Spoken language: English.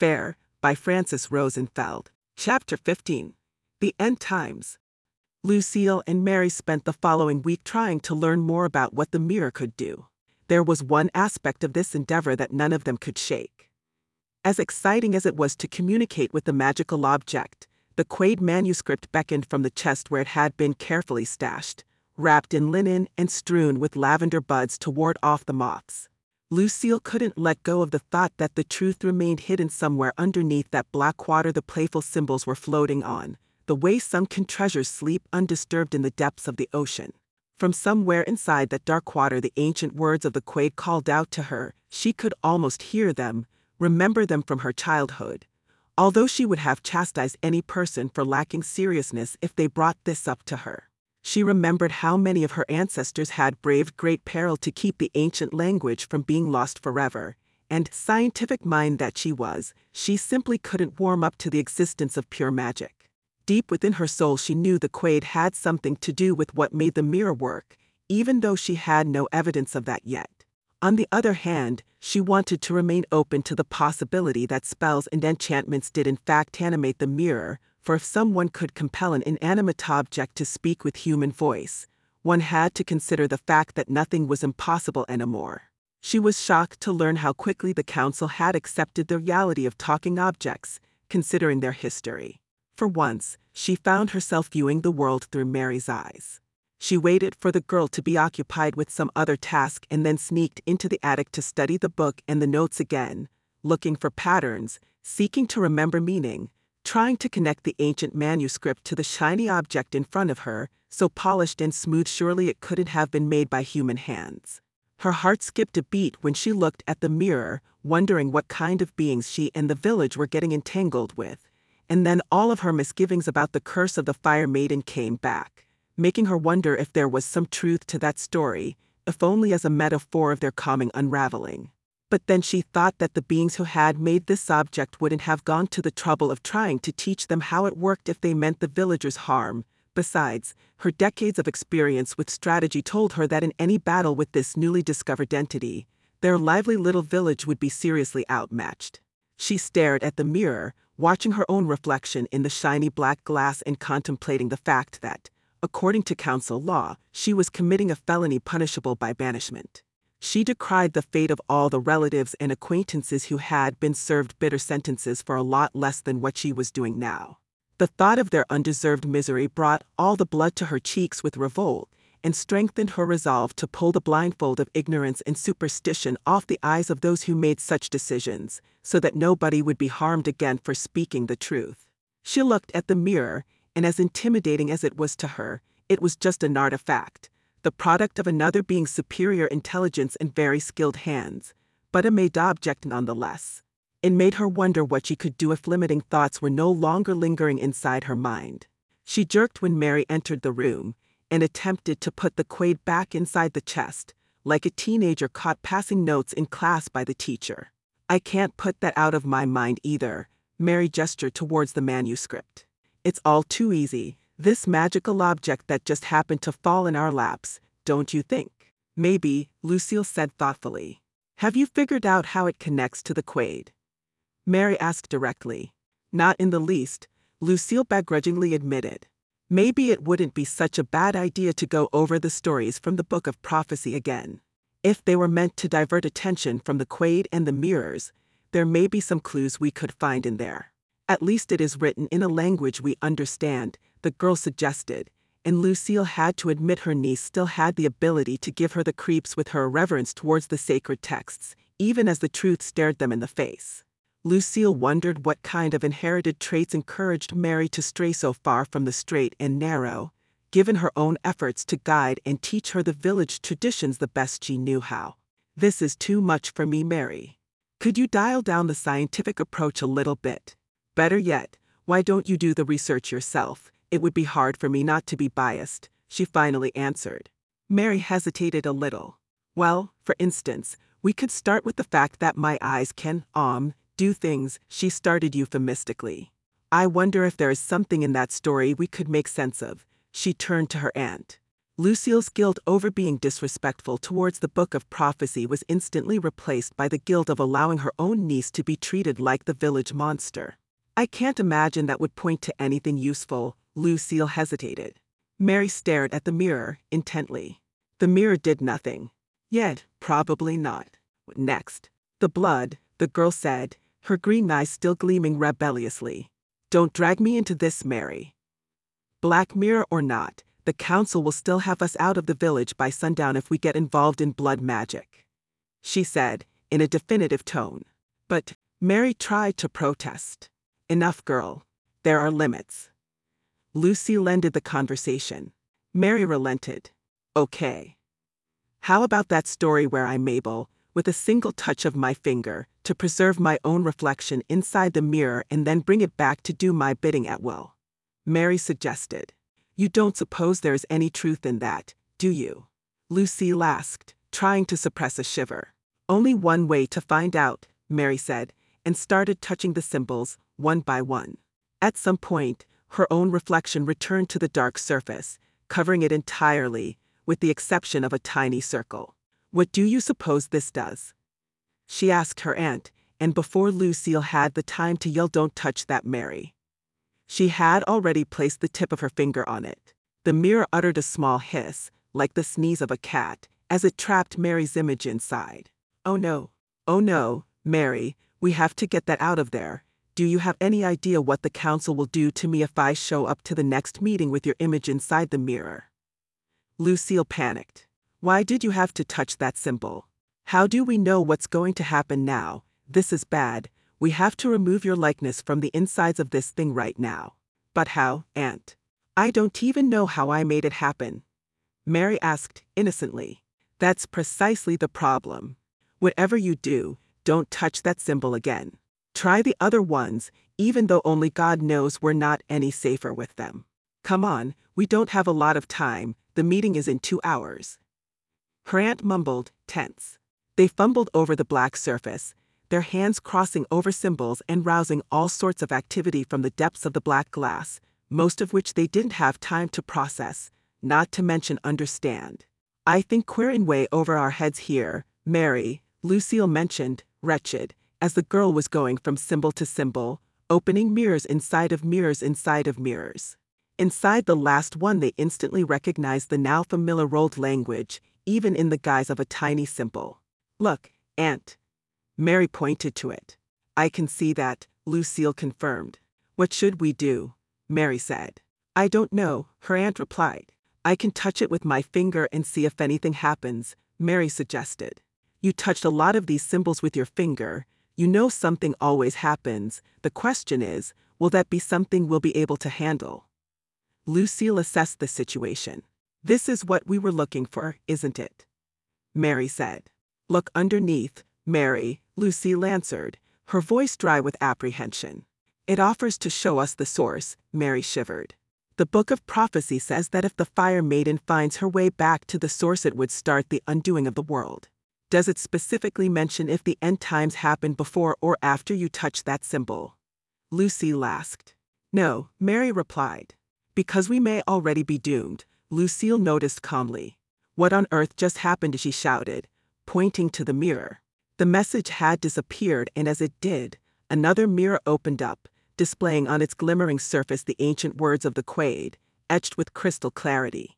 Fair, by Francis Rosenfeld. Chapter 15 The End Times. Lucille and Mary spent the following week trying to learn more about what the mirror could do. There was one aspect of this endeavor that none of them could shake. As exciting as it was to communicate with the magical object, the Que'd manuscript beckoned from the chest where it had been carefully stashed, wrapped in linen and strewn with lavender buds to ward off the moths. Lucille couldn't let go of the thought that the truth remained hidden somewhere underneath that black water the playful symbols were floating on, the way sunken treasures sleep undisturbed in the depths of the ocean. From somewhere inside that dark water, the ancient words of the Que'd called out to her. She could almost hear them, remember them from her childhood. Although she would have chastised any person for lacking seriousness if they brought this up to her. She remembered how many of her ancestors had braved great peril to keep the ancient language from being lost forever, and, scientific mind that she was, she simply couldn't warm up to the existence of pure magic. Deep within her soul, she knew the Que'd had something to do with what made the mirror work, even though she had no evidence of that yet. On the other hand, she wanted to remain open to the possibility that spells and enchantments did in fact animate the mirror, for if someone could compel an inanimate object to speak with human voice, one had to consider the fact that nothing was impossible anymore. She was shocked to learn how quickly the council had accepted the reality of talking objects, considering their history. For once, she found herself viewing the world through Mary's eyes. She waited for the girl to be occupied with some other task and then sneaked into the attic to study the book and the notes again, looking for patterns, seeking to remember meaning, trying to connect the ancient manuscript to the shiny object in front of her, so polished and smooth surely it couldn't have been made by human hands. Her heart skipped a beat when she looked at the mirror, wondering what kind of beings she and the village were getting entangled with. And then all of her misgivings about the curse of the Fire Maiden came back, making her wonder if there was some truth to that story, if only as a metaphor of their coming unraveling but then she thought that the beings who had made this object wouldn't have gone to the trouble of trying to teach them how it worked if they meant the villagers harm. Besides, her decades of experience with strategy told her that in any battle with this newly discovered entity, their lively little village would be seriously outmatched. She stared at the mirror, watching her own reflection in the shiny black glass and contemplating the fact that, according to council law, she was committing a felony punishable by banishment. She decried the fate of all the relatives and acquaintances who had been served bitter sentences for a lot less than what she was doing now. The thought of their undeserved misery brought all the blood to her cheeks with revolt and strengthened her resolve to pull the blindfold of ignorance and superstition off the eyes of those who made such decisions, so that nobody would be harmed again for speaking the truth. She looked at the mirror, and as intimidating as it was to her, it was just an artifact, the product of another being's superior intelligence and very skilled hands, but a made object nonetheless. It made her wonder what she could do if limiting thoughts were no longer lingering inside her mind. She jerked when Mary entered the room and attempted to put the Que'd back inside the chest, like a teenager caught passing notes in class by the teacher. I can't put that out of my mind either, Mary gestured towards the manuscript. It's all too easy, this magical object that just happened to fall in our laps, don't you think? Maybe, Lucille said thoughtfully. Have you figured out how it connects to the Que'd? Mary asked directly. Not in the least, Lucille begrudgingly admitted. Maybe it wouldn't be such a bad idea to go over the stories from the Book of Prophecy again. If they were meant to divert attention from the Que'd and the mirrors, there may be some clues we could find in there. At least it is written in a language we understand, the girl suggested, and Lucille had to admit her niece still had the ability to give her the creeps with her irreverence towards the sacred texts, even as the truth stared them in the face. Lucille wondered what kind of inherited traits encouraged Mary to stray so far from the straight and narrow, given her own efforts to guide and teach her the village traditions the best she knew how. This is too much for me, Mary. Could you dial down the scientific approach a little bit? Better yet, why don't you do the research yourself? It would be hard for me not to be biased, she finally answered. Mary hesitated a little. Well, for instance, we could start with the fact that my eyes can, um, do things, she started euphemistically. I wonder if there is something in that story we could make sense of. She turned to her aunt. Lucille's guilt over being disrespectful towards the Book of Prophecy was instantly replaced by the guilt of allowing her own niece to be treated like the village monster. I can't imagine that would point to anything useful, Lucille hesitated. Mary stared at the mirror intently. The mirror did nothing. Yet, probably not. Next. The blood, the girl said, her green eyes still gleaming rebelliously. Don't drag me into this, Mary. Black mirror or not, the council will still have us out of the village by sundown if we get involved in blood magic. She said, in a definitive tone. But, Mary tried to protest. Enough, girl. There are limits. Lucille ended the conversation. Mary relented. Okay. How about that story where I'm able, with a single touch of my finger, to preserve my own reflection inside the mirror and then bring it back to do my bidding at will? Mary suggested. You don't suppose there's any truth in that, do you? Lucille asked, trying to suppress a shiver. Only one way to find out, Mary said, and started touching the symbols, one by one. At some point, her own reflection returned to the dark surface, covering it entirely, with the exception of a tiny circle. What do you suppose this does? She asked her aunt, and before Lucille had the time to yell, Don't touch that, Mary. She had already placed the tip of her finger on it. The mirror uttered a small hiss, like the sneeze of a cat, as it trapped Mary's image inside. Oh no. Oh no, Mary, we have to get that out of there. Do you have any idea what the council will do to me if I show up to the next meeting with your image inside the mirror? Lucille panicked. Why did you have to touch that symbol? How do we know what's going to happen now? This is bad, we have to remove your likeness from the insides of this thing right now. But how, Aunt? I don't even know how I made it happen. Mary asked, innocently. That's precisely the problem. Whatever you do, don't touch that symbol again. Try the other ones, even though only God knows we're not any safer with them. Come on, we don't have a lot of time, the meeting is in two hours. Her aunt mumbled, tense. They fumbled over the black surface, their hands crossing over symbols and rousing all sorts of activity from the depths of the black glass, most of which they didn't have time to process, not to mention understand. I think in way over our heads here, Mary, Lucille mentioned, wretched, as the girl was going from symbol to symbol, opening mirrors inside of mirrors inside of mirrors. Inside the last one, they instantly recognized the now familiar old language, even in the guise of a tiny symbol. Look, Aunt, Mary pointed to it. I can see that, Lucille confirmed. What should we do? Mary said. I don't know, her aunt replied. I can touch it with my finger and see if anything happens, Mary suggested. You touched a lot of these symbols with your finger. You know something always happens. The question is, will that be something we'll be able to handle? Lucille assessed the situation. This is what we were looking for, isn't it? Mary said. Look underneath, Mary, Lucille answered, her voice dry with apprehension. It offers to show us the source, Mary shivered. The book of prophecy says that if the fire maiden finds her way back to the source, it would start the undoing of the world. Does it specifically mention if the end times happen before or after you touch that symbol? Lucille asked. No, Mary replied. Because we may already be doomed, Lucille noticed calmly. What on earth just happened? she shouted, pointing to the mirror. The message had disappeared, and as it did, another mirror opened up, displaying on its glimmering surface the ancient words of the Que'd, etched with crystal clarity.